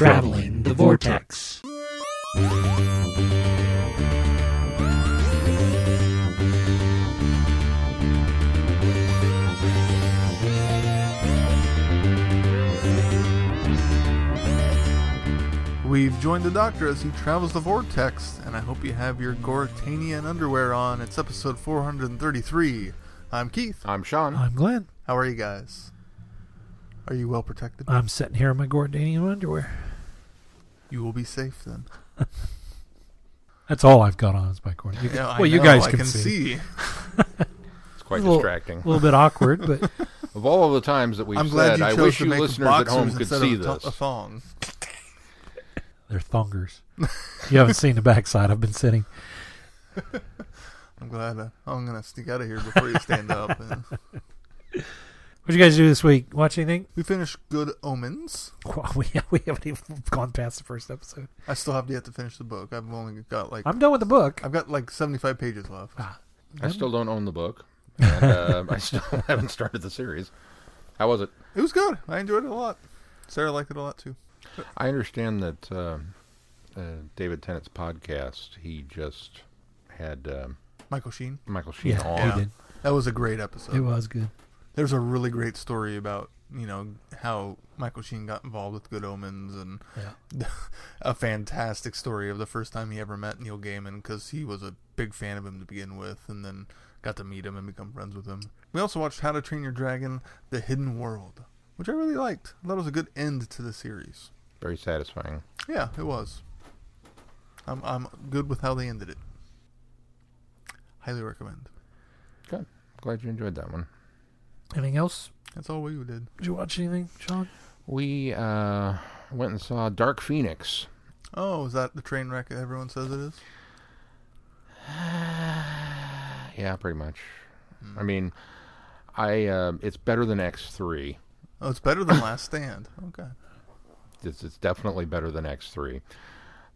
Traveling the Vortex. We've joined the doctor as he travels the vortex, and I hope you have your Goratanian underwear on. It's episode 433. I'm Keith. I'm Sean. I'm Glenn. How are you guys? Are you well protected? I'm sitting here in my Gordanian underwear. You will be safe then. That's all I've got on is my Gordanian. You, Yeah, I well, you know, guys I can, can see. see. It's quite A little- distracting. A little bit awkward, but Of all of the times that we've I'm glad said, you I wish to you make listeners at home could see of a, this. a thong. they're thongers. you haven't seen the backside. I've been sitting. I'm glad. Uh, I'm gonna sneak out of here before you stand up. And What you guys do this week? Watch anything? we finished Good Omens. Well, we, we haven't even gone past the first episode. I still have yet to finish the book. I've only got like I'm done with the book. I've got like 75 pages left. I still don't own the book, and uh, I still haven't started the series. How was it? It was good. I enjoyed it a lot. Sarah liked it a lot too. I understand that uh, uh, David Tennant's podcast, he just had um Michael Sheen. Michael Sheen Yeah, on. Yeah. we did. That was a great episode. It was good. There's a really great story about you know how Michael Sheen got involved with Good Omens and Yeah. a fantastic story of the first time he ever met Neil Gaiman because he was a big fan of him to begin with and then got to meet him and become friends with him. We also watched How to Train Your Dragon: The Hidden World, which I really liked. I thought it was a good end to the series. Very satisfying. Yeah, it was. I'm I'm good with how they ended it. Highly recommend. Good. Glad you enjoyed that one. Anything else? That's all we did. Did you watch anything, Sean? We uh, went and saw Dark Phoenix. Oh, is that the train wreck everyone says it is? Yeah, pretty much. I mean, I uh, it's better than X three. Oh, it's better than Last Stand. Okay. It's, it's definitely better than X3.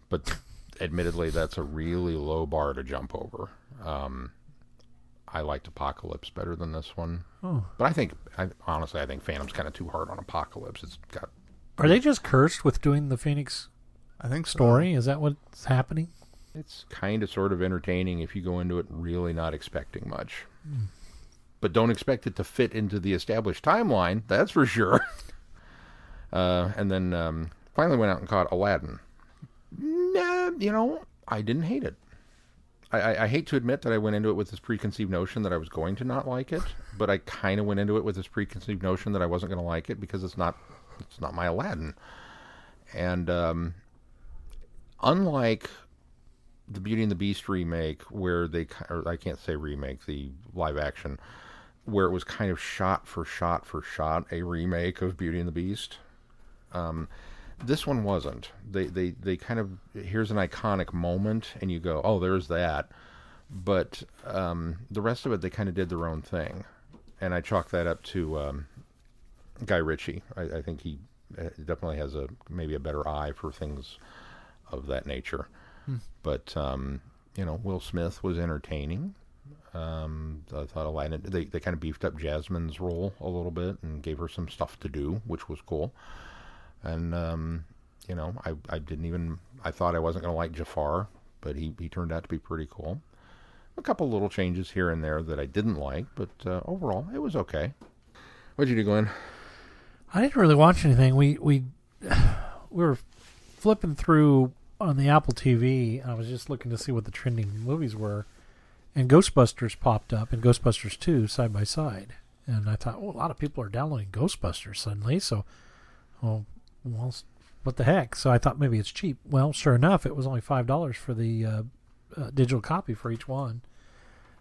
But admittedly, that's a really low bar to jump over. Um, I liked Apocalypse better than this one. Oh. But I think, I, honestly, I think Phantom's kind of too hard on Apocalypse. It's got, Are they just cursed with doing the Phoenix I think so. story? Is that what's happening? it's kind of sort of entertaining if you go into it really not expecting much. But don't expect it to fit into the established timeline, that's for sure. uh, and then um, finally went out and caught Aladdin. Nah, you know, I didn't hate it. I, I, hate to admit that I went into it with this preconceived notion that I was going to not like it, but I kind of went into it with this preconceived notion that I wasn't going to like it because it's not it's not my Aladdin. And um, unlike the Beauty and the Beast remake, where they I can't say remake, the live action, where it was kind of shot for shot for shot a remake of Beauty and the Beast. Um, this one wasn't. They they they kind of here's an iconic moment, and you go, oh, there's that. But um, the rest of it, they kind of did their own thing, and I chalk that up to um, Guy Ritchie. I, I think he uh, definitely has a maybe a better eye for things of that nature. But um, you know, Will Smith was entertaining. Um, I thought Aladdin they they kind of beefed up Jasmine's role a little bit and gave her some stuff to do, which was cool. And um, you know, I I didn't even I thought I wasn't going to like Jafar, but he he turned out to be pretty cool. A couple little changes here and there that I didn't like, but uh, overall it was okay. What'd you do, Glenn? I didn't really watch anything. We we we were flipping through on the Apple TV. And I was just looking to see what the trending movies were, and Ghostbusters popped up and Ghostbusters Two side by side. And I thought, well, a lot of people are downloading Ghostbusters suddenly. So, well, well, what the heck? So I thought maybe it's cheap. Well, sure enough, it was only five dollars for the uh, uh, digital copy for each one.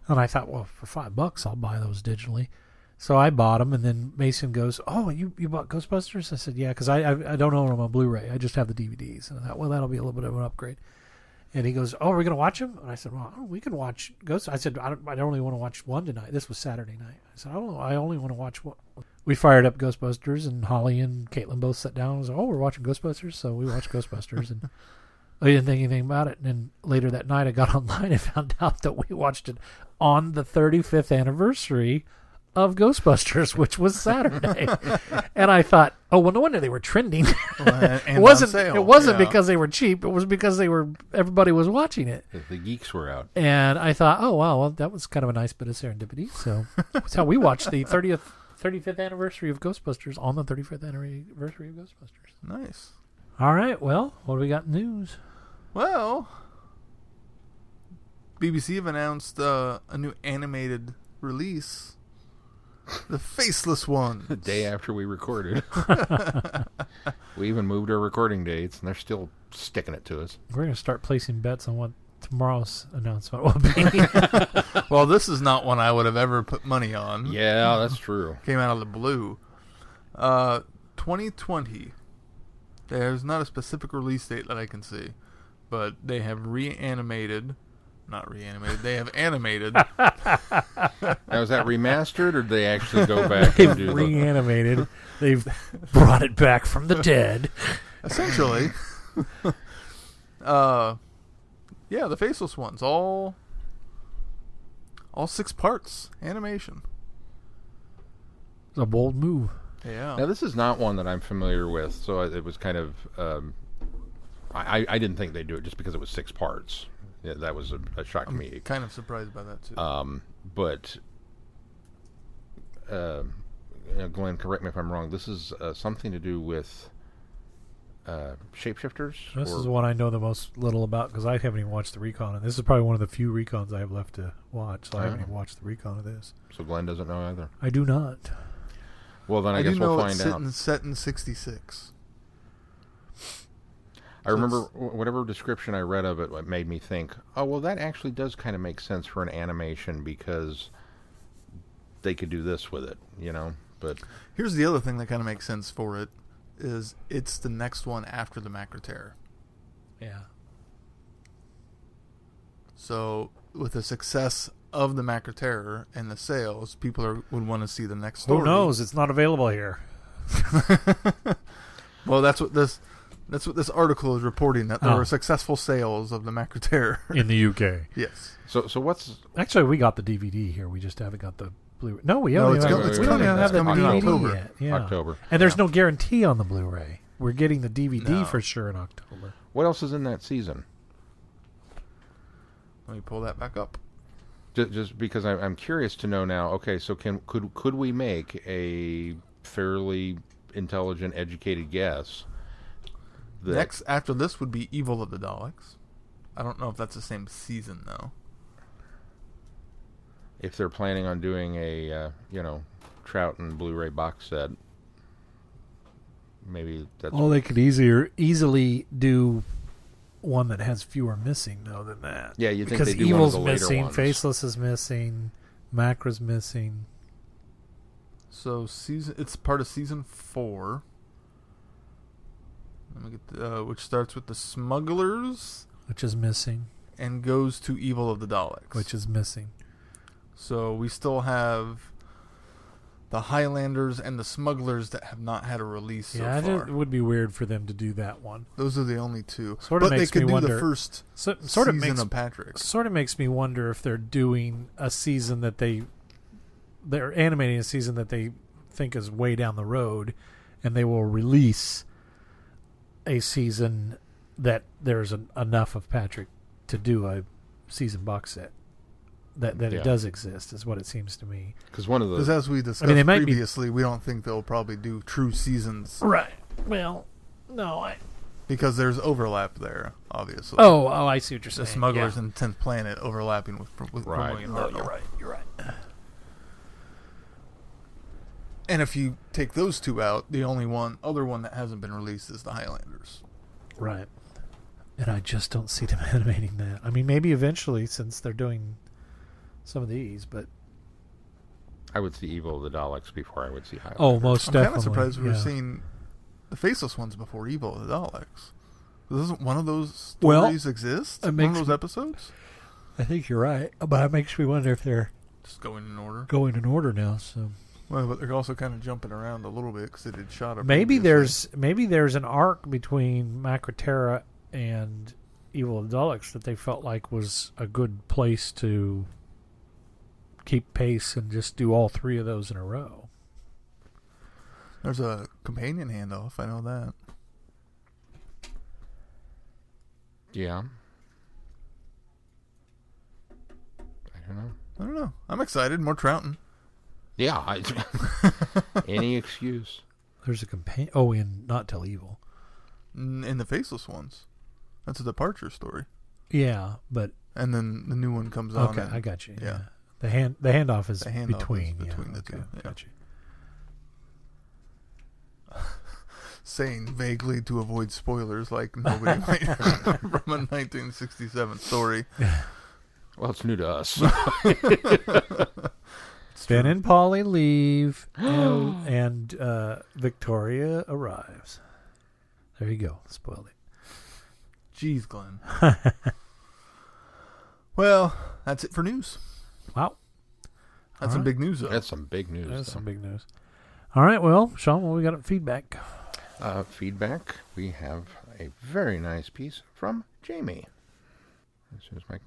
And I thought, well, for five bucks, I'll buy those digitally. So I bought them, and then Mason goes, "Oh, you you bought Ghostbusters?" I said, "Yeah," because I, I I don't own them on Blu-ray. I just have the DVDs, and I thought, well, that'll be a little bit of an upgrade. And he goes, "Oh, we're we gonna watch them?" And I said, "Well, we can watch Ghost." I said, "I don't, I only want to watch one tonight. This was Saturday night." I said, "I don't. I only want to watch one." We fired up Ghostbusters, and Holly and Caitlin both sat down and was, like, "Oh, we're watching Ghostbusters," so we watched Ghostbusters, and I didn't think anything about it. And then later that night, I got online and found out that we watched it on the 35th anniversary of Ghostbusters, which was Saturday. and I thought, oh well, no wonder they were trending. and it wasn't. It wasn't yeah. because they were cheap. It was because they were. Everybody was watching it. The, the geeks were out. And I thought, oh wow, well that was kind of a nice bit of serendipity. So that's how we watched the 30th, 35th anniversary of Ghostbusters on the 35th anniversary of Ghostbusters. nice. All right, well, what do we got news? Well, BBC have announced uh, a new animated release, The Faceless One. The day after we recorded. we even moved our recording dates, and they're still sticking it to us. We're gonna start placing bets on what tomorrow's announcement will be. well, this is not one I would have ever put money on. Yeah, that's true. Came out of the blue. Uh, 2020. There's not a specific release date that I can see, but they have reanimated. Not reanimated. They have animated. Now, is that remastered, or did they actually go back and do They've the... reanimated. They've brought it back from the dead. essentially. uh, yeah, the faceless ones, all, all six parts animation. It's a bold move. Yeah, Now, this is not one that I'm familiar with, so it was kind of. Um, I, I- I didn't think they'd do it just because it was six parts. Yeah, that was a, a shock to I'm me. kind of surprised by that too. Um, but, uh, uh, Glenn, correct me if I'm wrong. This is uh, something to do with uh, shapeshifters. This or- is one I know the most little about because I haven't even watched the recon, and this is probably one of the few recons I have left to watch. So I haven't Oh. even watched the recon of this. so Glenn doesn't know either. I do not. Well, then I, I, guess do know we'll it's find out. sitting, set in '66. I remember whatever description I read of it what made me think, oh well, that actually does kind of make sense for an animation because they could do this with it, you know. But Here's the other thing that kind of makes sense for it is it's the next one after the Macra Terror. Yeah. So with the success of the Macra Terror and the sales, people are, would want to see the next story. Who knows? It's not available here. Well, that's what this that's what this article is reporting that there Oh. were successful sales of the Macra Terror. in the UK. yes. so so what's Actually, we got the DVD here. We just haven't got the Blu-ray. No, we No, haven't. it's even- co- it's we don't coming- even it's have the coming in DVD October. yet. Yeah. October? And there's Yeah. no guarantee on the Blu-ray. We're getting the DVD No. for sure in October. What else is in that season? Let me pull that back up. Just, just because I, I'm curious to know now. Okay, so can could could we make a fairly intelligent, educated guess? That, Next after this would be Evil of the Daleks. I don't know if that's the same season though. If they're planning on doing a uh, you know Troughton Blu-ray box set, maybe that's Well, they could easier easily do one that has fewer missing though than that. yeah. You think because they do one of Evil's the later missing, ones. Faceless is missing, Macra's missing. So season it's part of season four. Let me get the, uh, which starts with the smugglers which is missing, and goes to Evil of the Daleks. which is missing. So we still have the Highlanders and the smugglers that have not had a release so yeah, far. it would be weird for them to do that one. Those are the only two. Sort of but makes they could me do the first So sort of season makes of Patrick. sort of makes me wonder if they're doing a season that they they're animating a season that they think is way down the road, and they will release a season that there's an, enough of Patrick to do a season box set. That that Yeah. it does exist is what it seems to me. because one of Because the as we discussed I they might be- previously, we don't think they'll probably do true seasons Right. Well, no, I. because there's overlap there, obviously. Oh, oh, I see what you're saying. the smugglers yeah. and Tenth Planet overlapping with with Right. Cromwell and No, oh, Hartnell. you're right. You're right. And if you take those two out, the only one other one that hasn't been released is the Highlanders. Right. And I just don't see them animating that. I mean, maybe eventually, since they're doing some of these, but I would see Evil of the Daleks before I would see Highlander. oh, most I'm kind definitely. of surprised we yeah. were seeing the faceless ones before Evil of the Daleks. Doesn't one of those Well, stories exist? it One of those me- episodes? I think you're right, but it makes me wonder if they're Just going in order. going in order now. So Well, but they're also kind of jumping around a little bit because they did shot it. maybe previously. there's maybe there's an arc between Macra Terror and Evil of the Daleks that they felt like was a good place to keep pace and just do all three of those in a row. There's a companion handoff. I know that. Yeah. I don't know. I don't know. I'm excited. More Troughton. Yeah. I, any excuse. There's a companion. Oh, and Not Tell Evil. N- In the Faceless ones. That's a departure story. Yeah, but And then the new one comes on. okay, and- I got you. Yeah. yeah. The hand the handoff is The handoff is between. between yeah, the two, okay, yeah. Got you. saying vaguely to avoid spoilers like nobody might from a 1967 story. Well, it's new to us. Ben and Polly leave, and, and uh, Victoria arrives. There you go. Spoiled it. Jeez, Glenn. well, that's it for news. Wow, That's some Alright. big news, though. That's some big news. that's though. some big news. All right, well, Sean, what we got at feedback? Uh, feedback. We have a very nice piece from Jamie. As soon as my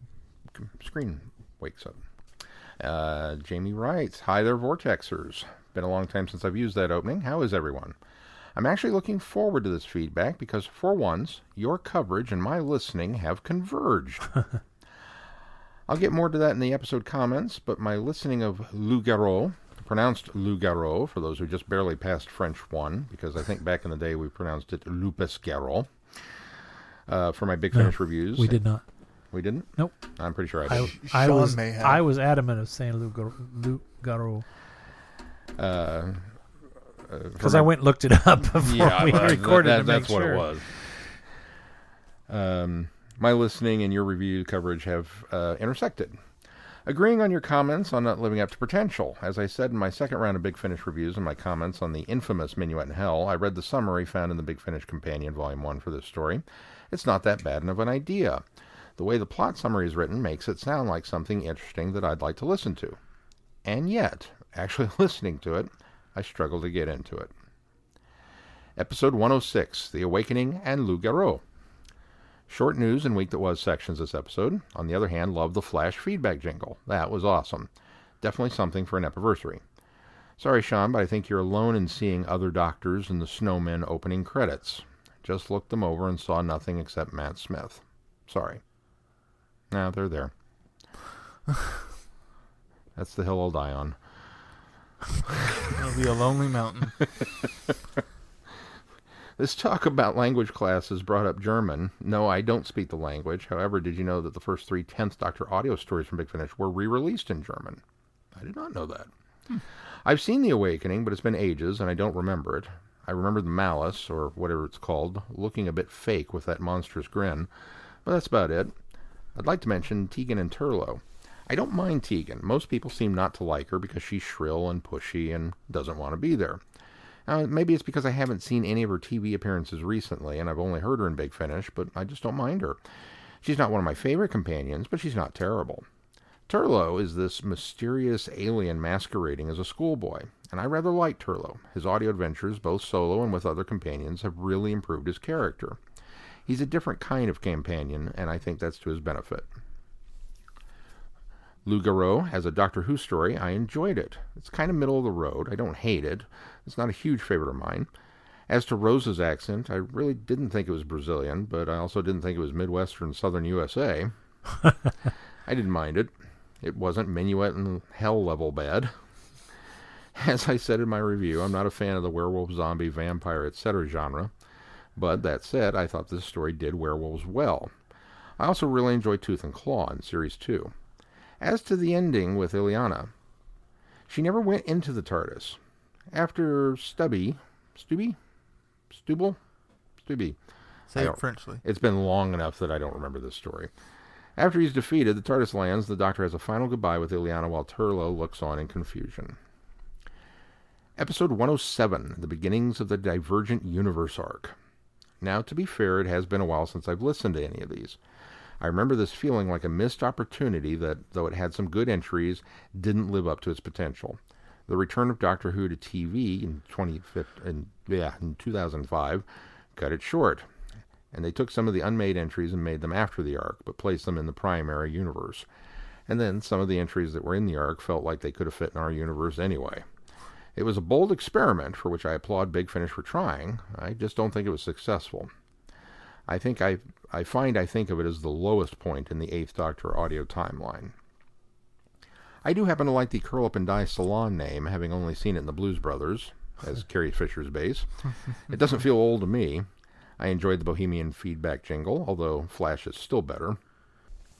screen wakes up. Uh, Jamie writes Hi there, Vortexers. Been a long time since I've used that opening. How is everyone? I'm actually looking forward to this feedback because, for once, your coverage and my listening have converged. I'll get more to that in the episode comments, but my listening of Lougaro, pronounced Lougaro for those who just barely passed French 1, because I think back in the day we pronounced it Lupus Garo, uh, for my Big No, Finish reviews. We did not. We didn't? Nope. I'm pretty sure I I, did. I Sean was. I was adamant of saying Lugaro Lugaro Uh, uh, because I went and looked it up before yeah, we well, recorded. that- to make that's what it was. Um, my listening and your review coverage have uh, intersected. Agreeing on your comments on not living up to potential. As I said in my second round of Big Finish reviews and my comments on the infamous Minuet in Hell, I read the summary found in the Big Finish Companion Volume 1 for this story. It's not that bad of an idea. The way the plot summary is written makes it sound like something interesting that I'd like to listen to. And yet, actually listening to it, I struggle to get into it. Episode 106 The Awakening and Loups-Garoux. Short news and week that was sections this episode. On the other hand, love the flash feedback jingle. That was awesome. Definitely something for an epiversary. Sorry, Sean, but I think you're alone in seeing other doctors in the Snowmen opening credits. Just looked them over and saw nothing except Matt Smith. Sorry. Now they're there. That's the hill I'll die on. It'll be a lonely mountain. This talk about language classes brought up German. No, I don't speak the language. However, did you know that the first three 10th Doctor audio stories from Big Finish were re released in German? I did not know that. Hmm. I've seen The Awakening, but it's been ages and I don't remember it. I remember the malice, or whatever it's called, looking a bit fake with that monstrous grin, but that's about it. I'd like to mention Tegan and Turlough. I don't mind Tegan. Most people seem not to like her because she's shrill and pushy and doesn't want to be there. Now, maybe it's because I haven't seen any of her TV appearances recently, and I've only heard her in Big Finish, but I just don't mind her. She's not one of my favorite companions, but she's not terrible. Turlough is this mysterious alien masquerading as a schoolboy, and I rather like Turlough. His audio adventures, both solo and with other companions, have really improved his character. He's a different kind of companion, and I think that's to his benefit. Lou has a Doctor Who story. I enjoyed it. It's kind of middle of the road. I don't hate it. It's not a huge favorite of mine. As to Rose's accent, I really didn't think it was Brazilian, but I also didn't think it was Midwestern Southern USA. I didn't mind it. It wasn't Minuet and Hell level bad. As I said in my review, I'm not a fan of the werewolf, zombie, vampire, etc. genre, but that said, I thought this story did werewolves well. I also really enjoyed Tooth and Claw in Series 2. As to the ending with Ileana, she never went into the TARDIS. After Stubby, Stubby? Stubble? Stubby. Say it Frenchly. It's been long enough that I don't remember this story. After he's defeated, the TARDIS lands. The Doctor has a final goodbye with Ileana while Turlough looks on in confusion. Episode 107 The Beginnings of the Divergent Universe arc. Now, to be fair, it has been a while since I've listened to any of these. I remember this feeling like a missed opportunity that, though it had some good entries, didn't live up to its potential. The return of Doctor Who to TV in 2015, yeah, in 2005 cut it short, and they took some of the unmade entries and made them after the arc, but placed them in the primary universe. And then some of the entries that were in the arc felt like they could have fit in our universe anyway. It was a bold experiment for which I applaud Big Finish for trying. I just don't think it was successful. I think I I find I think of it as the lowest point in the Eighth Doctor audio timeline. I do happen to like the Curl Up and Die Salon name, having only seen it in the Blues Brothers as Carrie Fisher's bass. It doesn't feel old to me. I enjoyed the Bohemian feedback jingle, although Flash is still better.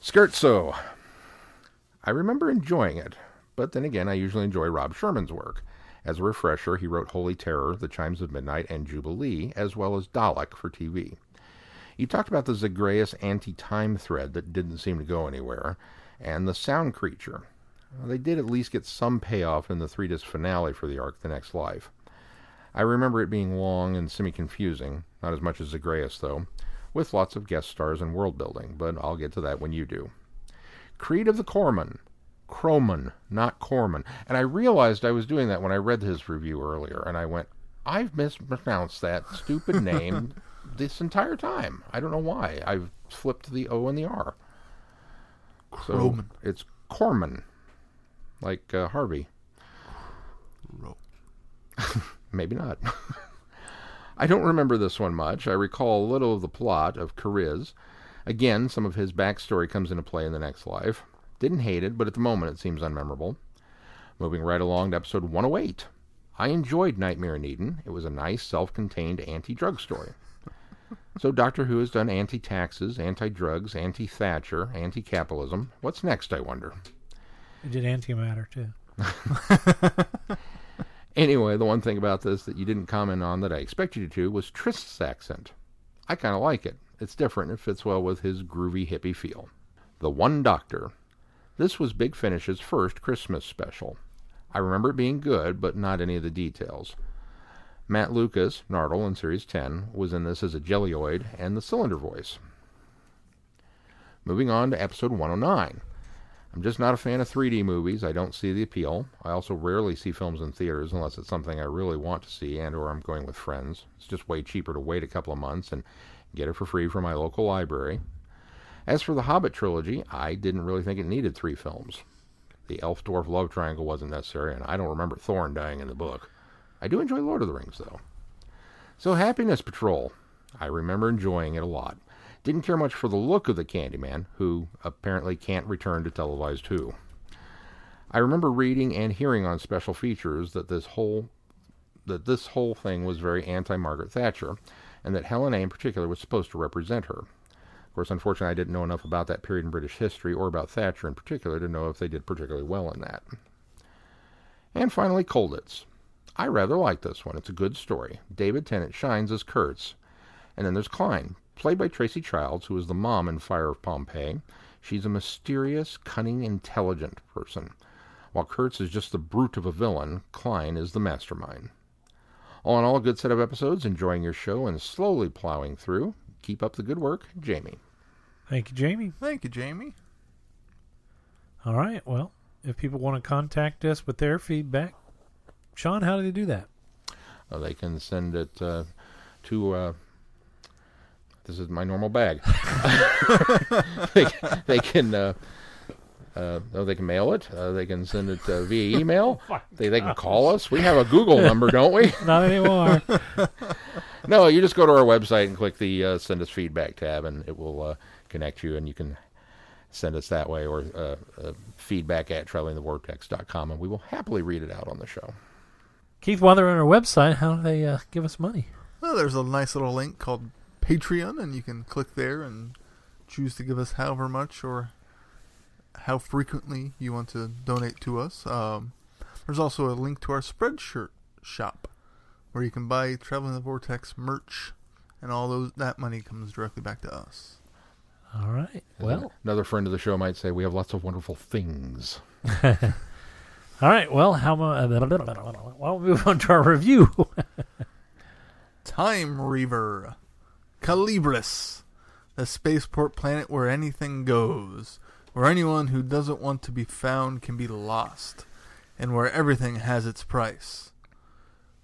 Scherzo. I remember enjoying it, but then again, I usually enjoy Rob Shearman's work. As a refresher, he wrote Holy Terror, The Chimes of Midnight, and Jubilee, as well as Dalek for TV. He talked about the Zagreus anti time thread that didn't seem to go anywhere, and the Sound Creature. They did at least get some payoff in the three disc finale for the arc The Next Life. I remember it being long and semi confusing, not as much as Zagreus, though, with lots of guest stars and world building, but I'll get to that when you do. Creed of the Corpsman. Croman, not Corman. And I realized I was doing that when I read his review earlier, and I went, I've mispronounced that stupid name this entire time. I don't know why. I've flipped the O and the R. So it's Corman, like uh, Harvey. Ro- Maybe not. I don't remember this one much. I recall a little of the plot of C'rizz. Again, some of his backstory comes into play in the next life. Didn't hate it, but at the moment it seems unmemorable. Moving right along to episode 108. I enjoyed Nightmare in Eden. It was a nice, self contained anti drug story. So Doctor Who has done anti taxes, anti drugs, anti Thatcher, anti capitalism. What's next, I wonder? We did antimatter too. Anyway, the one thing about this that you didn't comment on that I expected you to was Tryst's accent. I kind of like it. It's different. It fits well with his groovy hippie feel. The One Doctor. This was Big Finish's first Christmas special. I remember it being good, but not any of the details. Matt Lucas, Nardole in Series 10, was in this as a Jellyoid and the cylinder voice. Moving on to episode 109. I'm just not a fan of 3D movies. I don't see the appeal. I also rarely see films in theaters unless it's something I really want to see and or I'm going with friends. It's just way cheaper to wait a couple of months and get it for free from my local library. As for the Hobbit trilogy, I didn't really think it needed three films. The elf dwarf love triangle wasn't necessary, and I don't remember Thorin dying in the book. I do enjoy Lord of the Rings, though. So, Happiness Patrol. I remember enjoying it a lot. Didn't care much for the look of the Candyman, who apparently can't return to televised Who. I remember reading and hearing on special features that this whole that this whole thing was very anti Margaret Thatcher, and that Helen A in particular was supposed to represent her. Of course, unfortunately, I didn't know enough about that period in British history or about Thatcher in particular to know if they did particularly well in that. And finally, Colditz. I rather like this one. It's a good story. David Tennant shines as Kurtz. And then there's Klein, played by Tracey Childs, who is the mom in Fire of Pompeii. She's a mysterious, cunning, intelligent person. While Kurtz is just the brute of a villain, Klein is the mastermind. All in all, a good set of episodes, enjoying your show and slowly plowing through. Keep up the good work, Jamie. Thank you, Jamie. Thank you, Jamie. All right. Well, if people want to contact us with their feedback, Sean, how do they do that? Uh, they can send it uh, to. Uh, this is my normal bag. they, they can. Uh, uh, oh, they can mail it. Uh, they can send it uh, via email. they, they can call us. We have a Google number, don't we? Not anymore. No, you just go to our website and click the uh, send us feedback tab, and it will uh, connect you, and you can send us that way or uh, uh, feedback at travelingthevortex.com, and we will happily read it out on the show. Keith, while they're on our website, how do they uh, give us money? Well, there's a nice little link called Patreon, and you can click there and choose to give us however much or how frequently you want to donate to us. Um, there's also a link to our Spreadshirt shop, where you can buy Traveling the Vortex merch, and all those that money comes directly back to us. All right. Well, Another friend of the show might say we have lots of wonderful things. all right. Well, how mu- uh, Why we move on to our review? Time Reaver, Calibris, the spaceport planet where anything goes, where anyone who doesn't want to be found can be lost, and where everything has its price.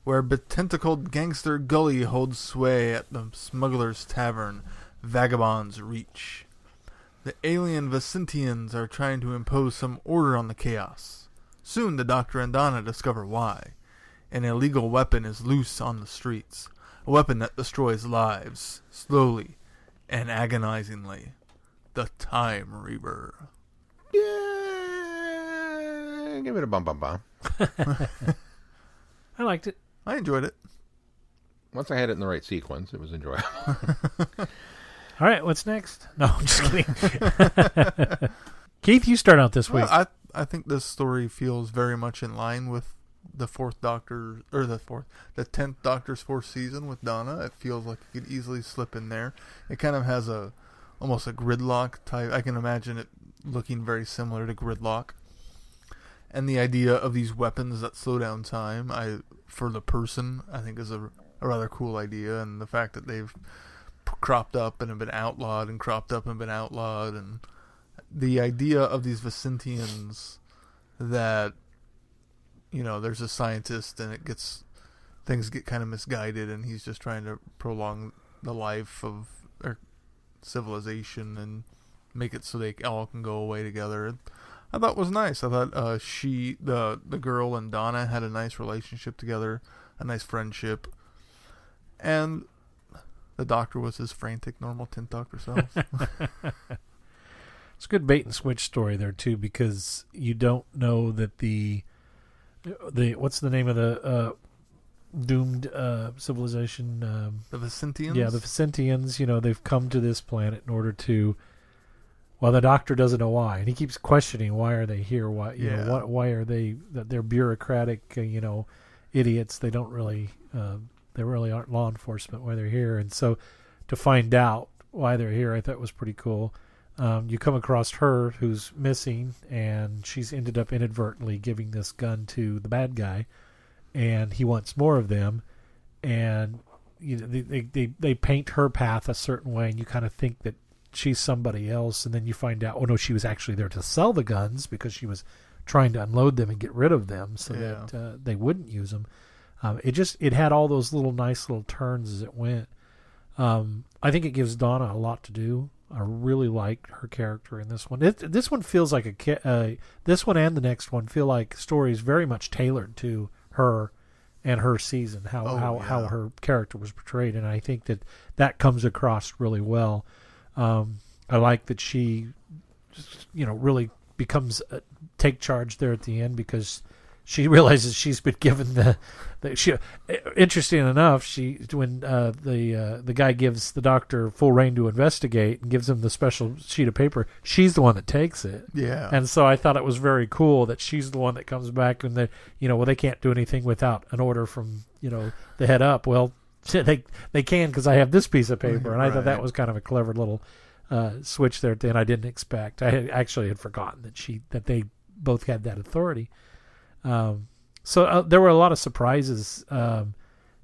Where betentacled gangster Gully holds sway at the smuggler's tavern, vagabonds reach. The alien Vicintians are trying to impose some order on the chaos. Soon the Doctor and Donna discover why. An illegal weapon is loose on the streets. A weapon that destroys lives, slowly and agonizingly. The Time Reaver. Yeah, give it a bum bum bum. I liked it. I enjoyed it. Once I had it in the right sequence, it was enjoyable. All right, what's next? No, I'm just kidding. Keith, you start out this week. I I think this story feels very much in line with the fourth Doctor or the fourth, the tenth Doctor's fourth season with Donna. It feels like it could easily slip in there. It kind of has a almost a gridlock type. I can imagine it looking very similar to gridlock. And the idea of these weapons that slow down time, I for the person, I think is a, a rather cool idea. And the fact that they've cropped up and have been outlawed and cropped up and been outlawed and the idea of these Vicintians that you know there's a scientist and it gets things get kind of misguided and he's just trying to prolong the life of their civilization and make it so they all can go away together. I thought was nice. I thought uh, she the the girl and Donna had a nice relationship together, a nice friendship, and the doctor was his frantic normal tenth doctor self. It's a good bait and switch story there too, because you don't know that the the what's the name of the uh, doomed uh, civilization? Um, the Vicintians. yeah, the Vicintians. You know, they've come to this planet in order to. Well, the doctor doesn't know why, and he keeps questioning why are they here? Why you Yeah. know why, why are they? that They're bureaucratic, uh, you know, idiots. They don't really. Uh, they really aren't law enforcement why they're here, and so to find out why they're here, I thought was pretty cool. Um, you come across her who's missing, and she's ended up inadvertently giving this gun to the bad guy, and he wants more of them, and you know, they, they they paint her path a certain way, and you kind of think that she's somebody else, and then you find out, oh no, she was actually there to sell the guns because she was trying to unload them and get rid of them so Yeah. that uh, they wouldn't use them. Um, it just it had all those little nice little turns as it went. Um, I think it gives Donna a lot to do. I really like her character in this one. It, this one feels like a uh, this one and the next one feel like stories very much tailored to her and her season, how Oh, how, yeah. how her character was portrayed, and I think that that comes across really well. Um, I like that she, you know, really becomes uh, take charge there at the end because she realizes she's been given the, the she interesting enough she when uh, the uh, the guy gives the doctor full reign to investigate and gives him the special sheet of paper she's the one that takes it. Yeah. and so I thought it was very cool that she's the one that comes back and they you know well they can't do anything without an order from you know the head up. Well they they can because I have this piece of paper. And I thought that was kind of a clever little uh, switch there at the end I didn't expect. I had, actually had forgotten that she that they both had that authority um, so uh, there were a lot of surprises. Um,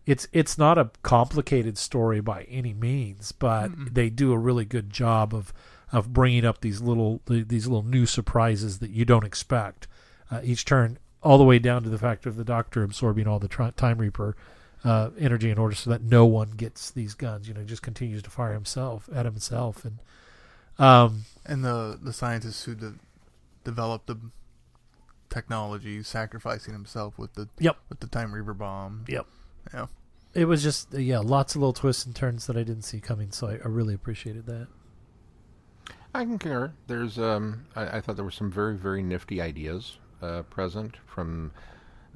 it's it's not a complicated story by any means, but Mm-mm. they do a really good job of of bringing up these little these little new surprises that you don't expect uh, each turn, all the way down to the fact of the Doctor absorbing all the Time Reaver uh, energy in order so that no one gets these guns. You know, just continues to fire himself at himself and. Um, and the the scientist who de- developed the technology, sacrificing himself with the Yep. with the Time Reaver bomb. Yep. Yeah. it was just yeah, lots of little twists and turns that I didn't see coming, so I, I really appreciated that. I can concur. There's, um, I, I thought there were some very, very nifty ideas uh, present from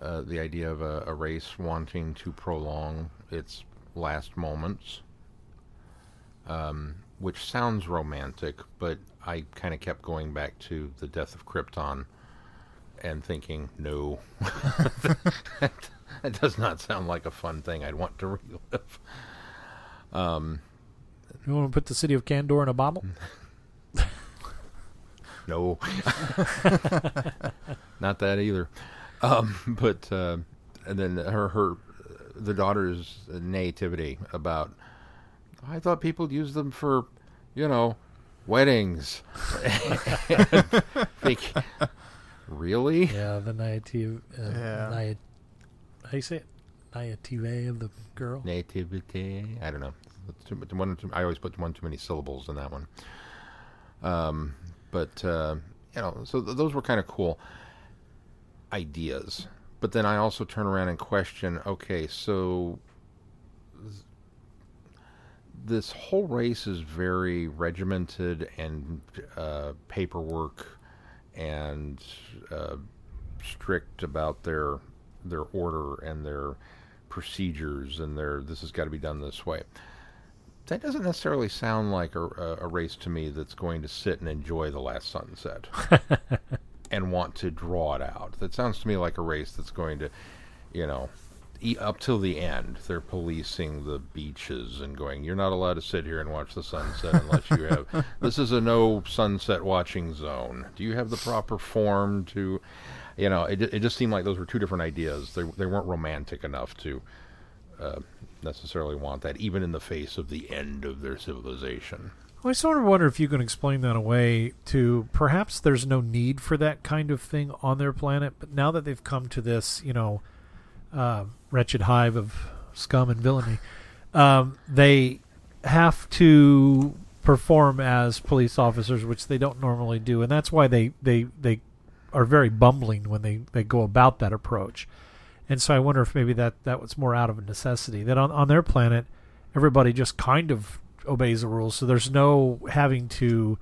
uh, the idea of a, a race wanting to prolong its last moments, um, which sounds romantic, but I kind of kept going back to the death of Krypton and thinking, no, that does not sound like a fun thing I'd want to relive. Um, You want to put the city of Kandor in a bottle? No, not that either. Um, but uh, and then her her the daughter's nativity about. I thought people used them for, you know, weddings. Think, really? Yeah, the native. Uh, Yeah. Naya, how do you say it? Native of the girl. Nativity. I don't know. It's too, too, one too, I always put one too many syllables in that one. Um, but uh, you know, so th- those were kind of cool ideas. But then I also turn around and question: Okay, so this whole race is very regimented and uh, paperwork and uh, strict about their their order and their procedures and their this has got to be done this way. That doesn't necessarily sound like a, a, race to me that's going to sit and enjoy the last sunset and want to draw it out. That sounds to me like a race that's going to, you know, up till the end. They're policing the beaches and going, "You're not allowed to sit here and watch the sunset unless you have. this is a no sunset watching zone. Do you have the proper form to?" You know, it, it just seemed like those were two different ideas. They they weren't romantic enough to uh, necessarily want that, even in the face of the end of their civilization. Well, I sort of wonder if you can explain that away to perhaps there's no need for that kind of thing on their planet, but now that they've come to this, you know, uh, wretched hive of scum and villainy, um, they have to perform as police officers, which they don't normally do, and that's why they they they are very bumbling when they they go about that approach. And so I wonder if maybe that that was more out of necessity that on on their planet, everybody just kind of obeys the rules, so there's no having to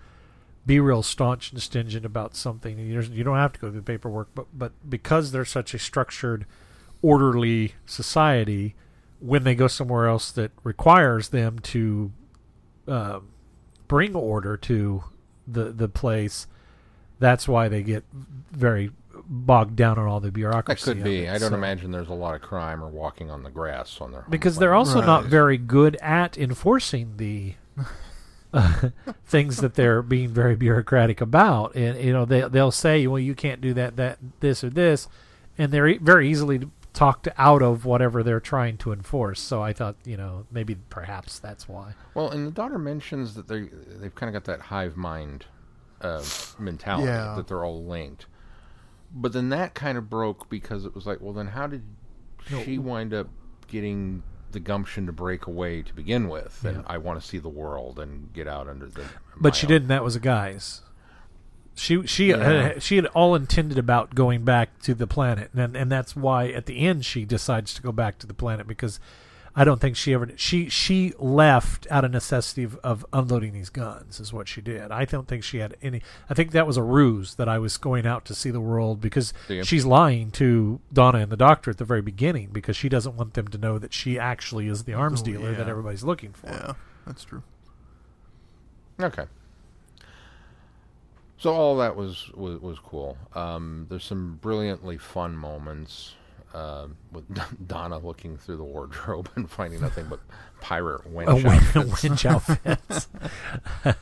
be real staunch and stingent about something. You you don't have to go through the paperwork, but but because they're such a structured, orderly society, when they go somewhere else that requires them to uh, bring order to the the place, that's why they get very bogged down on all the That bureaucracy. could be. it. I don't So- imagine there's a lot of crime or walking on the grass on their home because they're planet. also not very good at enforcing the uh, things that they're being very bureaucratic about. And you know, they they'll say, "Well, you can't do that, that, this, or this," and they're e- very easily talked out of whatever they're trying to enforce. So I thought, you know, maybe perhaps that's why. Well, and the daughter mentions that they they've kind of got that hive mind uh, mentality Yeah. that they're all linked. But then that kind of broke because it was like, well, then how did No. she wind up getting the gumption to break away to begin with? And Yeah. I want to see the world and get out under the. But she own- didn't. That was a guy's. She she Yeah. uh, she had all intended about going back to the planet, and and that's why at the end she decides to go back to the planet because I don't think she ever she she left out of necessity of, of unloading these guns is what she did. I don't think she had any. I think that was a ruse that I was going out to see the world because Yeah. she's lying to Donna and the doctor at the very beginning because she doesn't want them to know that she actually is the arms Oh, dealer that everybody's looking for. Yeah, that's true. Okay. So all that was was, was cool. Um, there's some brilliantly fun moments uh, with Donna looking through the wardrobe and finding nothing but pirate wench A outfits. winch outfits.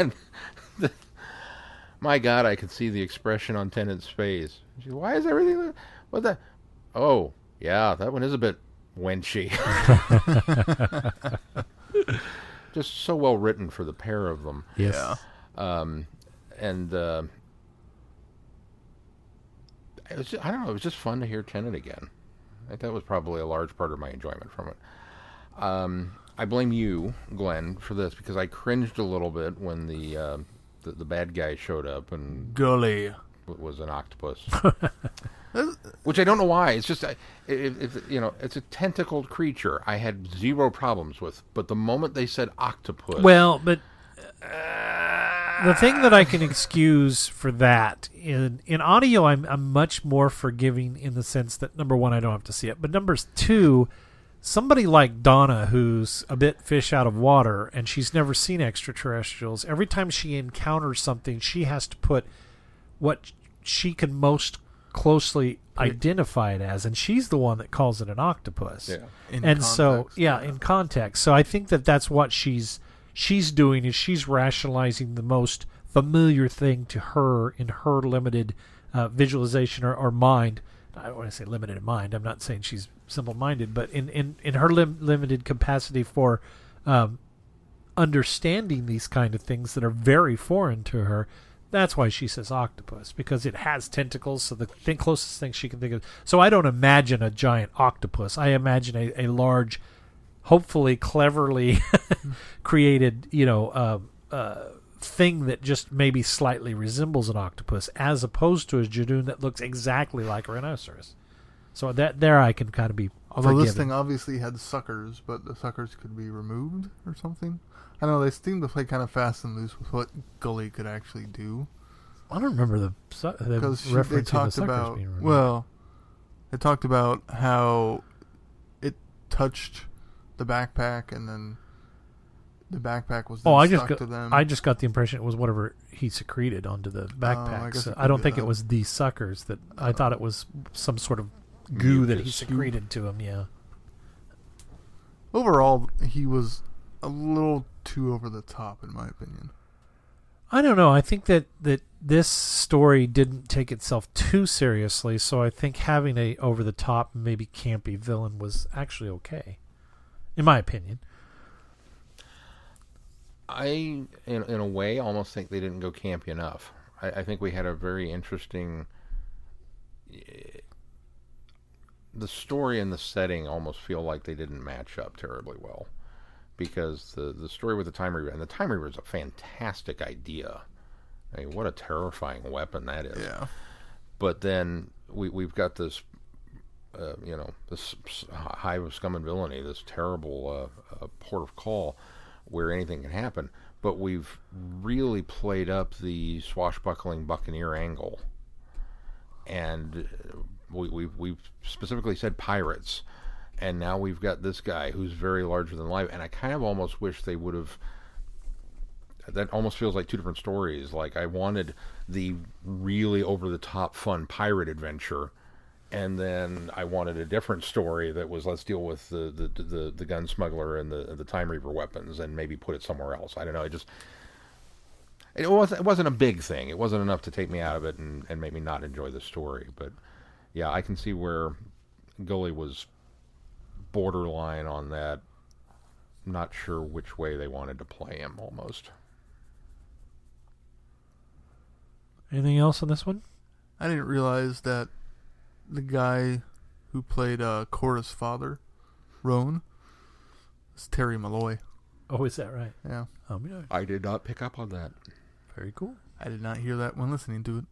and the, my God, I could see the expression on Tennant's face. She, Why is everything? What the? Oh, yeah, that one is a bit winchy. Just so well written for the pair of them. Yes. Yeah. um, and uh, it was just, I don't know. It was just fun to hear Tennant again. I think that was probably a large part of my enjoyment from it. Um, I blame you, Glenn, for this because I cringed a little bit when the uh, the, the bad guy showed up and Gully. was an octopus. Which I don't know why. It's just if, if you know, it's a tentacled creature. I had zero problems with, but the moment they said octopus, Well, but uh, the thing that I can excuse for that in in audio, I'm I'm much more forgiving in the sense that number one, I don't have to see it, but number two, somebody like Donna, who's a bit fish out of water, and she's never seen extraterrestrials. Every time she encounters something, she has to put what she can most closely identify it as, and she's the one that calls it an octopus yeah. In and so context, yeah, in context so i think that that's what she's she's doing is she's rationalizing the most familiar thing to her in her limited uh, visualization or, or mind i don't want to say limited in mind i'm not saying she's simple-minded but in in, in her lim- limited capacity for um, understanding these kind of things that are very foreign to her that's why she says octopus because it has tentacles. So the thing, closest thing she can think of. So I don't imagine a giant octopus. I imagine a, a large, hopefully cleverly created, you know, uh, uh, thing that just maybe slightly resembles an octopus, as opposed to a Judoon that looks exactly like a rhinoceros. So that there I can kind of be Although this thing obviously had suckers, but the suckers could be removed or something. I don't know they seem to play kind of fast and loose with what Gully could actually do. I don't remember the because they to the talked about well, they talked about how it touched the backpack and then the backpack was Oh, I just got, to them. I just got the impression it was whatever he secreted onto the oh, backpack. guess so I don't think that. it was these suckers that I Oh. thought it was some sort of goo that he secreted to him. Yeah. Overall, he was a little too over the top, in my opinion. I don't know. I think that that this story didn't take itself too seriously, so I think having a over the top, maybe campy villain was actually okay, in my opinion. I, in in a way, almost think they didn't go campy enough. I, I think we had a very interesting. eh, The story and the setting almost feel like they didn't match up terribly well, because the the story with the time reaver and the time reaver is a fantastic idea. I mean, what a terrifying weapon that is. Yeah. But then we we've got this, uh, you know, this hive of scum and villainy, this terrible uh, uh, port of call, where anything can happen. But we've really played up the swashbuckling buccaneer angle, and uh, we we've, we've specifically said pirates, and now we've got this guy who's very larger than life. And I kind of almost wish they would have that almost feels like two different stories. Like I wanted the really over the top fun pirate adventure, and then I wanted a different story that was let's deal with the the the, the gun smuggler and the the time reaver weapons and maybe put it somewhere else. I don't know. It just it wasn't it wasn't a big thing. It wasn't enough to take me out of it and and make me not enjoy the story. But yeah, I can see where Gully was borderline on that. Not sure which way they wanted to play him almost. Anything else on this one? I didn't realize that the guy who played uh, Cora's father, Roan, is Terry Molloy. Oh, is that right? Yeah. Um, yeah, I did not pick up on that. very cool. I did not hear that when listening to it.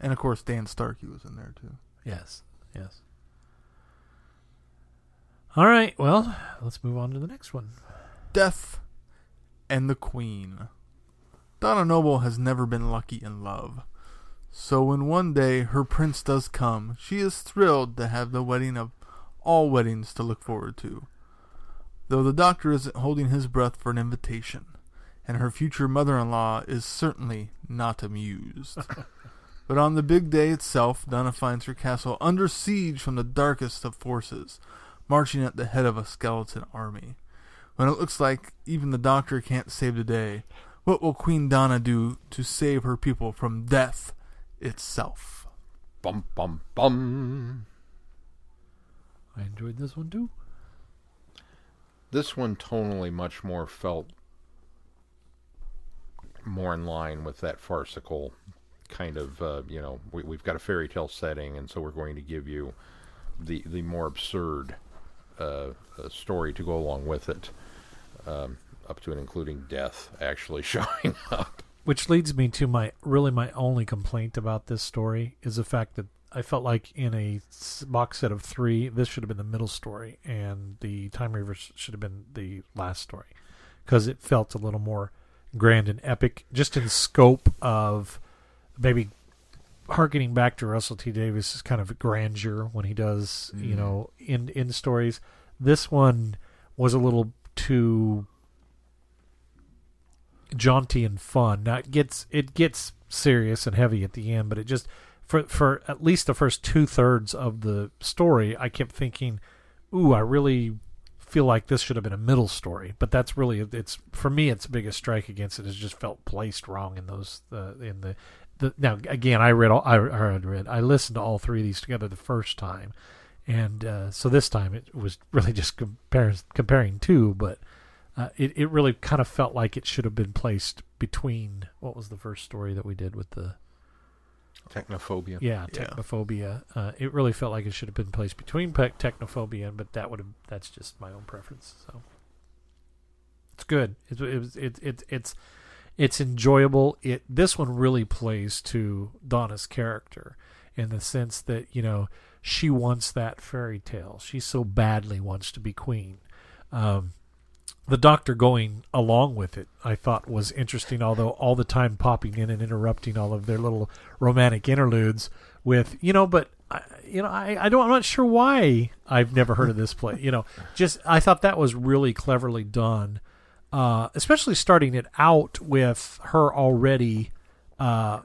And of course, Dan Starkey was in there too. Yes, yes. All right. Well, let's move on to the next one. Death and the Queen. Donna Noble has never been lucky in love. So when one day her prince does come, she is thrilled to have the wedding of all weddings to look forward to. Though the doctor isn't holding his breath for an invitation, and her future mother in law is certainly not amused. but on the big day itself, Donna finds her castle under siege from the darkest of forces, marching at the head of a skeleton army. When it looks like even the doctor can't save the day, what will Queen Donna do to save her people from death itself? Bum bum bum. I enjoyed this one too. This one tonally much more felt more in line with that farcical kind of uh, you know we, we've got a fairy tale setting and so we're going to give you the the more absurd uh, uh, story to go along with it um, up to and including death actually showing up Which leads me to my really my only complaint about this story is the fact that I felt like in a box set of three, this should have been the middle story, and the Time Reavers should have been the last story, because it felt a little more grand and epic, just in scope of maybe harkening back to Russell T Davies's kind of grandeur when he does, you Mhm. know, in in stories. This one was a little too jaunty and fun. Now it gets it gets serious and heavy at the end, but it just for for at least the first two thirds of the story, I kept thinking, "Ooh, I really feel like this should have been a middle story." But that's really it's for me. Its biggest strike against it is just felt placed wrong in those uh, in the. The, now again, I read all I, I read I listened to all three of these together the first time, and uh, so this time it was really just compare, comparing two, but uh, it it really kind of felt like it should have been placed between what was the first story that we did with the technophobia yeah Yeah. technophobia. Uh, it really felt like it should have been placed between pe- technophobia, but that would have that's just my own preference. So It's good. It's it's it's it's it's, it's enjoyable. It this one really plays to Donna's character in the sense that you know she wants that fairy tale. She so badly wants to be queen. Um, the doctor going along with it, I thought was interesting. Although all the time popping in and interrupting all of their little romantic interludes with you know, but I, you know, I, I don't, I'm not sure why I've never heard of this play. You know, just I thought that was really cleverly done, uh, especially starting it out with her already uh,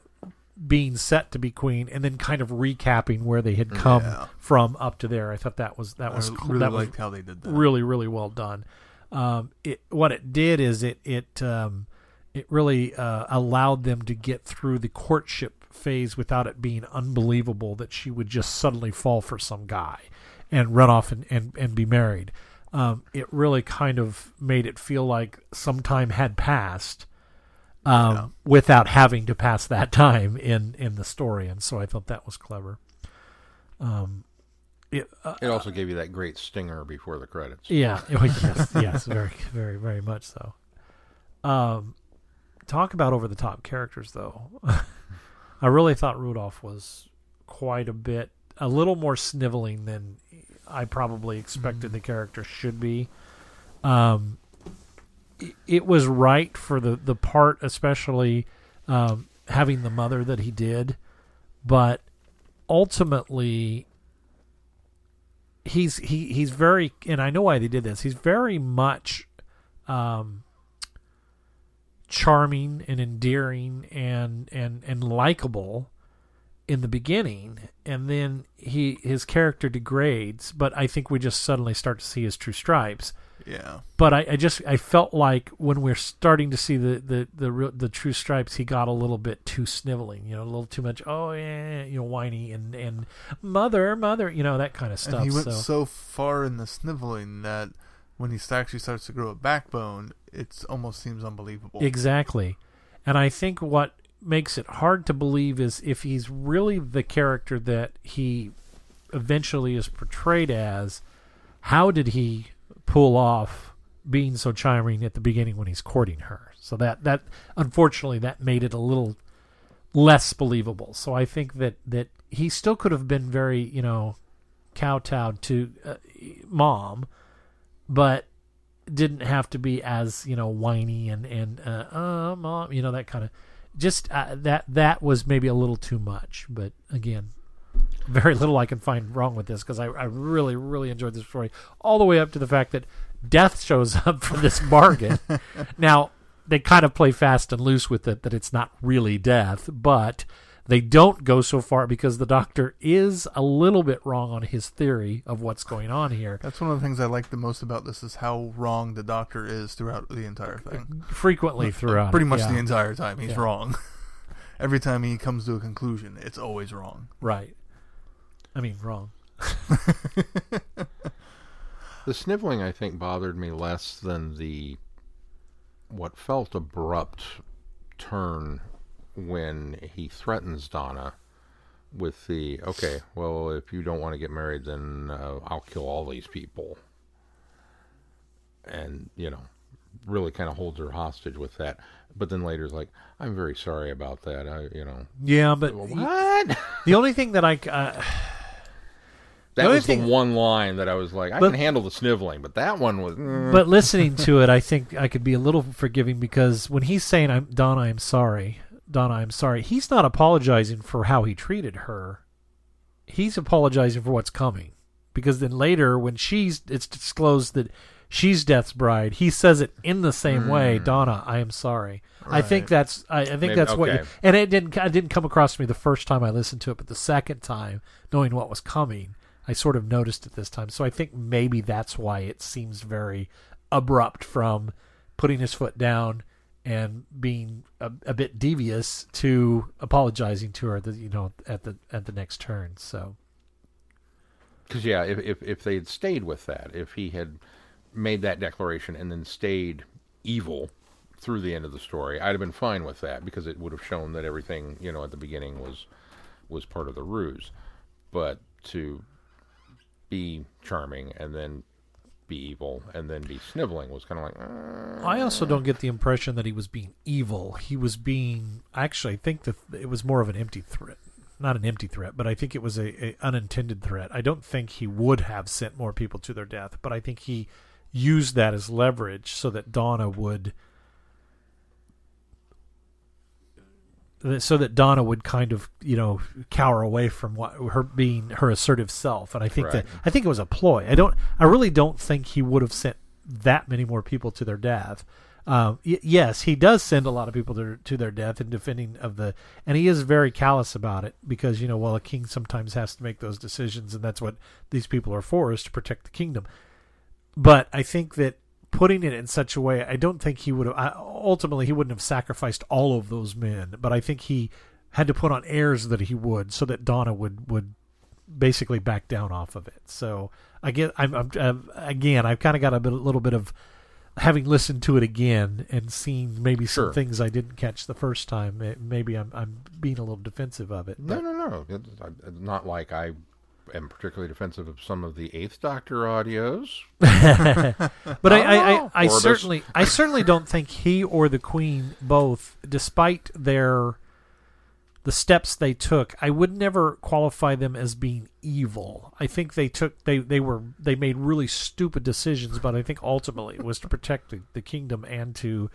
being set to be queen, and then kind of recapping where they had come Yeah. from up to there. I thought that was that I was really that was how they did that. really really well done um, it what it did is it it um, it really uh, allowed them to get through the courtship phase without it being unbelievable that she would just suddenly fall for some guy and run off and, and, and be married. Um, it really kind of made it feel like some time had passed um, Yeah. without having to pass that time in, in the story. And so I thought that was clever. Um, it, uh, It also gave you that great stinger before the credits. yeah. it was- yes. Yes. Very, very, very much so. Um, talk about over the top characters, though. I really thought Rudolph was quite a bit, a little more sniveling than I probably expected the character should be. Um, it, it was right for the the part, especially um, having the mother that he did, but ultimately he's he he's very and I know why they did this. He's very much um charming and endearing and and and likable in the beginning and then he his character degrades but i think we just suddenly start to see his true stripes Yeah. but I, I just I felt like when we're starting to see the the the real, the true stripes, he got a little bit too sniveling, you know, a little too much. Oh yeah, you know, whiny and and mother, mother, you know, that kind of stuff. And he went so, so far in the sniveling that when he actually starts to grow a backbone, it almost seems unbelievable. exactly, and I think what makes it hard to believe is if he's really the character that he eventually is portrayed as. How did he pull off being so charming at the beginning when he's courting her? So that that unfortunately that made it a little less believable. So I think that that he still could have been very you know kowtowed to uh, mom, but didn't have to be as you know whiny and and uh, uh mom you know that kind of just uh, that that was maybe a little too much. But again, very little I can find wrong with this because I, I really, really enjoyed this story all the way up to the fact that death shows up for this bargain. now, they kind of play fast and loose with it that it's not really death, but they don't go so far because the doctor is a little bit wrong on his theory of what's going on here. That's one of the things I like the most about this is how wrong the doctor is throughout the entire thing. Frequently throughout. Pretty it, much yeah. the entire time he's Yeah. wrong. Every time he comes to a conclusion, it's always wrong. Right. I mean, wrong. The sniveling, I think, bothered me less than the what felt abrupt turn when he threatens Donna with the okay, well, if you don't want to get married, then uh, I'll kill all these people, and you know, really kind of holds her hostage with that. But then later is like, I'm very sorry about that. I, you know, Yeah, but what? the only thing that I. Uh, That only was thing- the one line that I was like, I But- can handle the sniveling, but that one was. mm. but listening to it, I think I could be a little forgiving because when he's saying, "I'm Donna, I'm sorry," Donna, I'm sorry, he's not apologizing for how he treated her. He's apologizing for what's coming, because then later, when she's it's disclosed that she's Death's bride, he says it in the same way, "Donna, I am sorry." I think that's I, I think Maybe- that's what, you, okay. and it didn't it didn't come across to me the first time I listened to it, but the second time, knowing what was coming, I sort of noticed it this time. So I think maybe that's why it seems very abrupt from putting his foot down and being a, a bit devious to apologizing to her, the, you know, at the at the next turn. So Because yeah, if, if if they had stayed with that, if he had made that declaration and then stayed evil through the end of the story, I'd have been fine with that because it would have shown that everything you know at the beginning was was part of the ruse. But to be charming and then be evil and then be sniveling was kind of like. "Uh." I also don't get the impression that he was being evil. He was being actually I think that it was more of an empty threat. Not an empty threat, but I think it was a, a unintended threat. I don't think he would have sent more people to their death, but I think he used that as leverage so that Donna would so that Donna would kind of, you know, cower away from what her being her assertive self. And I think that I think it was a ploy. I don't I really don't think he would have sent that many more people to their death. Um, y- yes, he does send a lot of people to, to their death in defending of the, and he is very callous about it because you know, well, a king sometimes has to make those decisions, and that's what these people are for is to protect the kingdom. But I think that putting it in such a way, I don't think he would have. Ultimately, he wouldn't have sacrificed all of those men, but I think he had to put on airs that he would, so that Donna would would basically back down off of it. So I get, I'm, I'm, I'm again, I've kind of got a, bit, a little bit of having listened to it again and seen maybe some things I didn't catch the first time. It, maybe I'm I'm being a little defensive of it. No, But no, no. It's not like I am particularly defensive of some of the Eighth Doctor audios. but I, I, I, Oh, I certainly I certainly don't think he or the Queen both, despite their the steps they took, I would never qualify them as being evil. I think they took they, they were they made really stupid decisions, but I think ultimately it was to protect the, the kingdom and to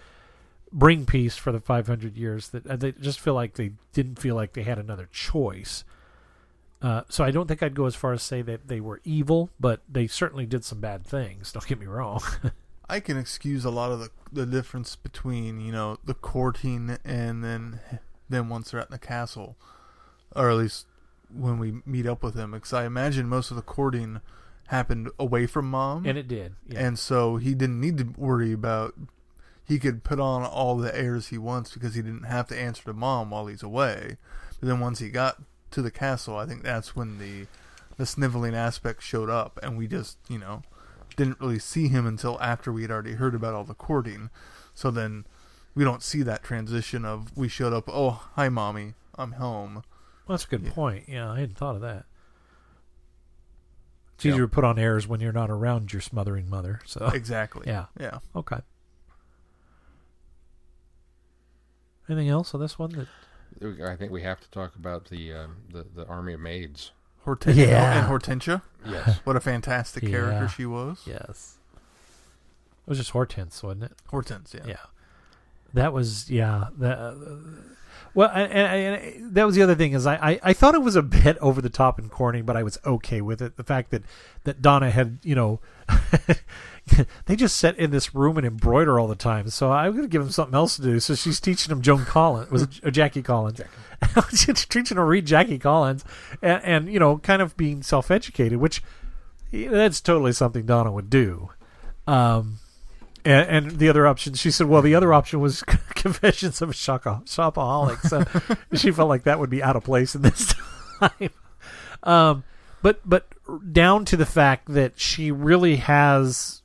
bring peace for the 500 years that uh, they just feel like they didn't feel like they had another choice. Uh, so I don't think I'd go as far as say that they were evil, but they certainly did some bad things. Don't get me wrong. I can excuse a lot of the the difference between you know the courting and then then once they're at the castle, or at least when we meet up with him, because I imagine most of the courting happened away from mom, and it did. Yeah. and so he didn't need to worry about. He could put on all the airs he wants because he didn't have to answer to mom while he's away. But then once he got to the castle, I think that's when the the sniveling aspect showed up, and we just you know didn't really see him until after we had already heard about all the courting. So then we don't see that transition of we showed up. Oh, hi, mommy, I'm home. Well, that's a good Yeah. point. Yeah, I hadn't thought of that. It's easier to put on airs when you're not around your smothering mother. So Exactly. yeah, Yeah. okay. Anything else on this one? That I think we have to talk about the um, the, the army of maids. Hortensia Yeah. and Hortensia. Yes. What a fantastic Yeah. character she was. yes, it was just Hortense, wasn't it? Hortense. Yeah. Yeah, that was yeah. That, uh, well, and, and, and that was the other thing is I, I, I thought it was a bit over the top and corny, but I was okay with it. The fact that that Donna had you know. they just sit in this room and embroider all the time. So I'm going to give them something else to do. So she's teaching them Joan Collins, was it Jackie Collins? she's teaching them to read Jackie Collins, and, and you know, kind of being self-educated, which yeah, that's totally something Donna would do. Um, and, and the other option, she said, well, the other option was Confessions of a Shopaholic. So she felt like that would be out of place in this time. Um, but but down to the fact that she really has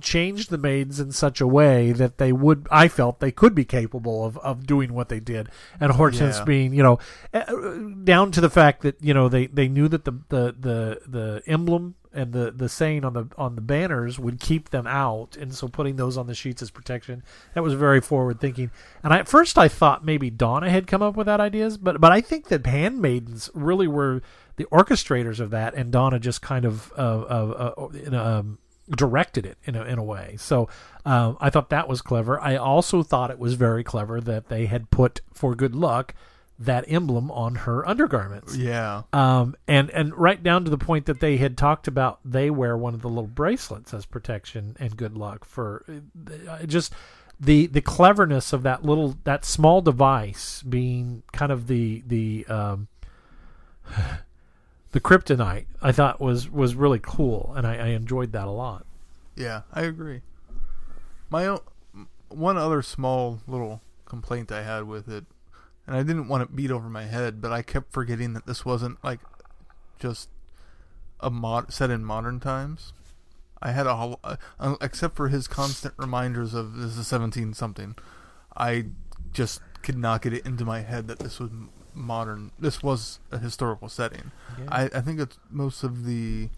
changed the maids in such a way that they would I felt they could be capable of, of doing what they did and Hortense Yeah. being you know uh, down to the fact that you know they, they knew that the, the, the, the emblem and the, the saying on the on the banners would keep them out and so putting those on the sheets as protection that was very forward thinking and I, at first I thought maybe Donna had come up with that ideas but but I think that handmaidens really were the orchestrators of that and Donna just kind of uh, uh, uh, um, directed it in a, in a way. So um, I thought that was clever. I also thought it was very clever that they had put for good luck that emblem on her undergarments. Yeah. Um, and and right down to the point that they had talked about they wear one of the little bracelets as protection and good luck for uh, just the the cleverness of that little that small device being kind of the the um, the kryptonite I thought was was really cool and I, I enjoyed that a lot. Yeah, I agree. My own one other small little complaint I had with it, and I didn't want it beat over my head, but I kept forgetting that this wasn't like just a mod set in modern times. I had a whole, uh, except for his constant reminders of this is seventeen something. I just could not get it into my head that this was modern. This was a historical setting. I, I think it's most of the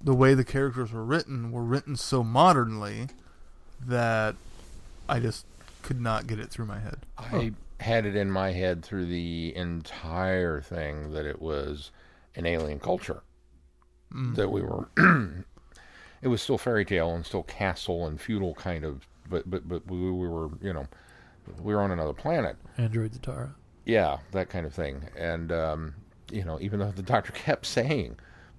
the way the characters were written were written so modernly that I just could not get it through my head. I had it in my head through the entire thing that it was an alien culture. That we were. it was still fairy tale and still castle and feudal kind of, but but but we, we were you know we were on another planet. Android Zatara. Yeah, that kind of thing. And, um, you know, even though the doctor kept saying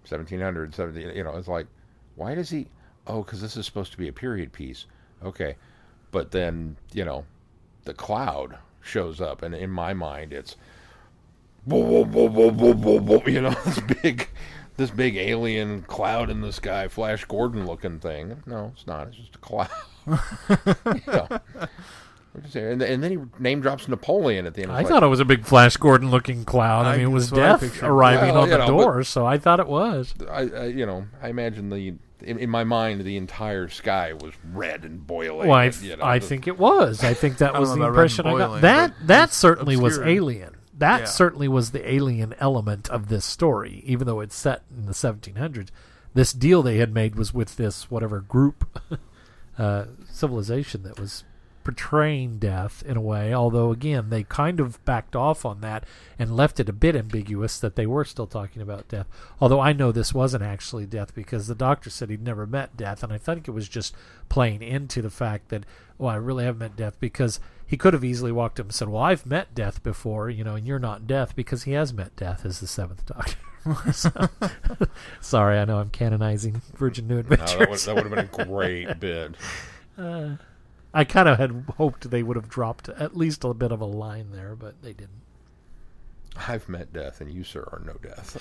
1700, 17, you know, it's like, why does he? Oh, because this is supposed to be a period piece. Okay. But then, you know, the cloud shows up, and in my mind, it's, you know, this big. This big alien cloud in the sky, Flash Gordon looking thing. No, it's not. It's just a cloud. And, and then he name drops Napoleon at the end. I thought it was a big Flash Gordon looking cloud. I, I- mean, it was that's what I death arriving Well, on the know, door, so I thought it was. I, I you know, I imagine the in, in my mind the entire sky was red and boiling. Well, I, and, you know, I the- think it was. I think that I was the know about red impression I got. That that it's certainly was alien. That Yeah. certainly was the alien element of this story, even though it's set in the 1700s. This deal they had made was with this whatever group uh, civilization that was portraying death in a way. Although again, they kind of backed off on that and left it a bit ambiguous that they were still talking about death. Although I know this wasn't actually death because the doctor said he'd never met death, and I think it was just playing into the fact that, well, I really haven't met death because he could have easily walked up and said, "Well, I've met death before, you know, and you're not death," because he has met death as the seventh doctor. So- sorry, I know I'm canonizing Virgin New no, Adventures. that would that would have been a great bit. Uh, I kind of had hoped they would have dropped at least a bit of a line there, but they didn't. I've met death, and you, sir, are no death.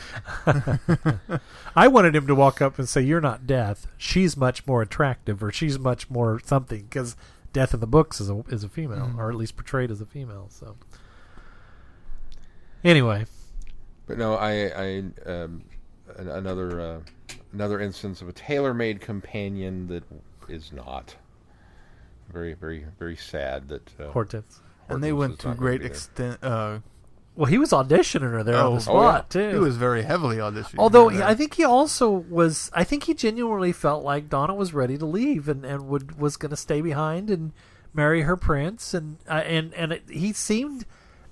I wanted him to walk up and say, "You're not Death. She's much more attractive, or she's much more something." Because Death in the books is a is a female, or at least portrayed as a female. So, anyway, But no, I, I um, another uh, another instance of a tailor-made companion that is not very, very, very sad that uh, Hortense. and they went to great extent. Uh, Well, he was auditioning her there on Oh, the oh, yeah. too. he was very heavily auditioning. Although for he- I think he also was, I think he genuinely felt like Donna was ready to leave and, and would was going to stay behind and marry her prince, and uh, and and it, he seemed,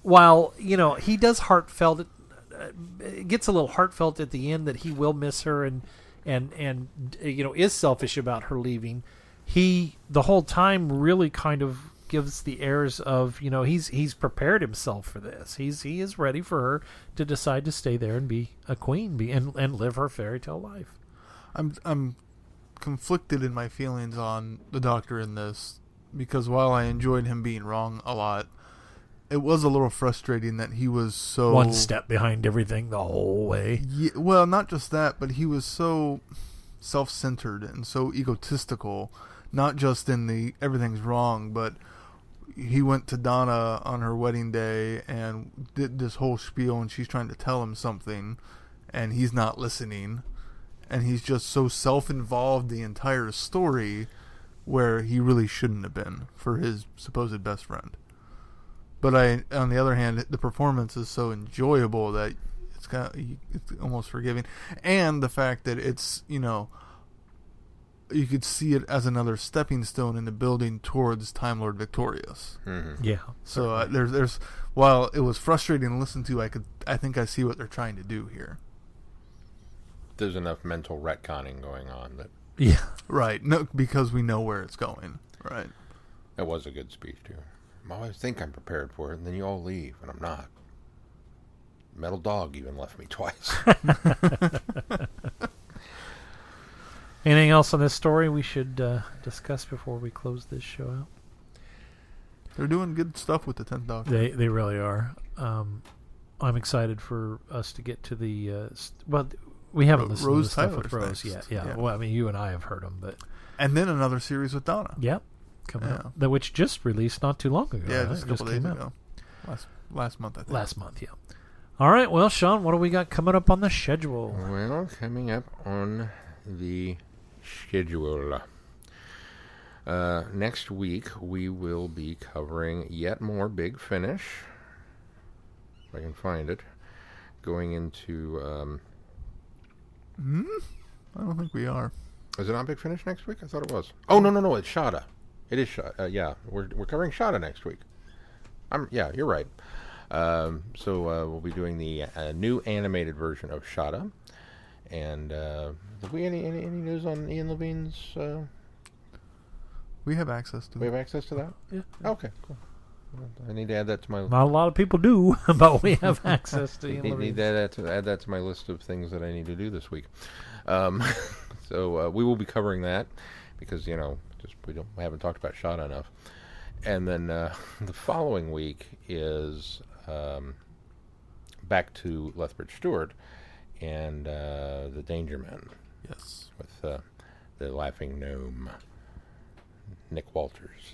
while you know he does heartfelt, uh, it gets a little heartfelt at the end that he will miss her and and and you know is selfish about her leaving. He the whole time really kind of gives the airs of you know he's he's prepared himself for this. He's he is ready for her to decide to stay there and be a queen, be and and live her fairy tale life. I'm I'm conflicted in my feelings on the Doctor in this because while I enjoyed him being wrong a lot, it was a little frustrating that he was so One step behind everything the whole way. Yeah, well, not just that, but he was so self-centered and so egotistical. Not just in the everything's wrong, but he went to Donna on her wedding day and did this whole spiel, and she's trying to tell him something, and he's not listening, and he's just so self-involved the entire story, where he really shouldn't have been for his supposed best friend. But I, on the other hand, the performance is so enjoyable that it's kind of it's almost forgiving, and the fact that it's you know you could see it as another stepping stone in the building towards Time Lord Victorious. Mhm. Yeah. So uh, there's there's while it was frustrating to listen to, I could I think I see what they're trying to do here. there's enough mental retconning going on that Yeah. Right. No, because we know where it's going. Right. that was a good speech too. I always think I'm prepared for it, and then you all leave, and I'm not. Metal Dog even left me twice. Anything else on this story we should uh, discuss before we close this show out? They're doing good stuff with the tenth Doctor. They they really are. Um, I'm excited for us to get to the. Uh, st- well, we haven't Ro- listened Rose to the stuff with Tyler's Rose next. yet. Yeah. Yeah. Well, I mean, you and I have heard them, but and then another series with Donna. yep, coming Yeah. up. That which just released not too long ago. Yeah, right? just a It couple days came out. ago. Last last month, I think. Last month, yeah. All right, well, Sean, what do we got coming up on the schedule? Well, coming up on the schedule. Uh, next week, we will be covering yet more Big Finish. If I can find it. Going into. Um, Hmm? I don't think we are. Is it not Big Finish next week? I thought it was. Oh no no no! It's Shada. It is Shada. Uh, yeah, we're we're covering Shada next week. I'm yeah, you're right. Um, so uh, we'll be doing the uh, new animated version of Shada. And uh, have we any, any any news on Ian Levine's? Uh, We have access to we it. have access to that. Yeah. Okay, cool. I need to add that to my. Not a lot of people do, but we have access to Ian need, need to add that to add that to my list of things that I need to do this week. Um, so uh, we will be covering that because you know just we don't we haven't talked about Shada enough. And then uh, the following week is um, back to Lethbridge Stewart and uh, the Danger Men Yes. with uh, the Laughing Gnome, Nick Walters,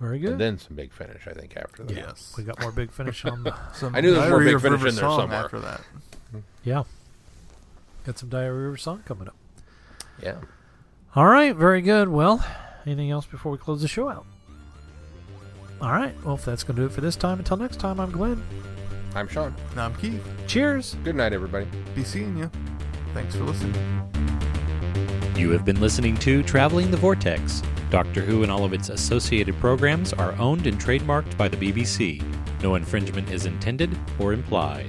Very good. and then some big finish. I think after that. Yes. we got more big finish on the. Some I knew there was more Big Finish in there somewhere. After that. Yeah. Got some Diary River song coming up. yeah. All right, very good. Well, anything else before we close the show out? All right. Well, if that's going to do it for this time, until next time, I'm Glenn. I'm Sean. Now I'm Keith. Cheers. Good night, everybody. Be seeing you. Thanks for listening. You have been listening to Traveling the Vortex. Doctor Who and all of its associated programs are owned and trademarked by the BBC. No infringement is intended or implied.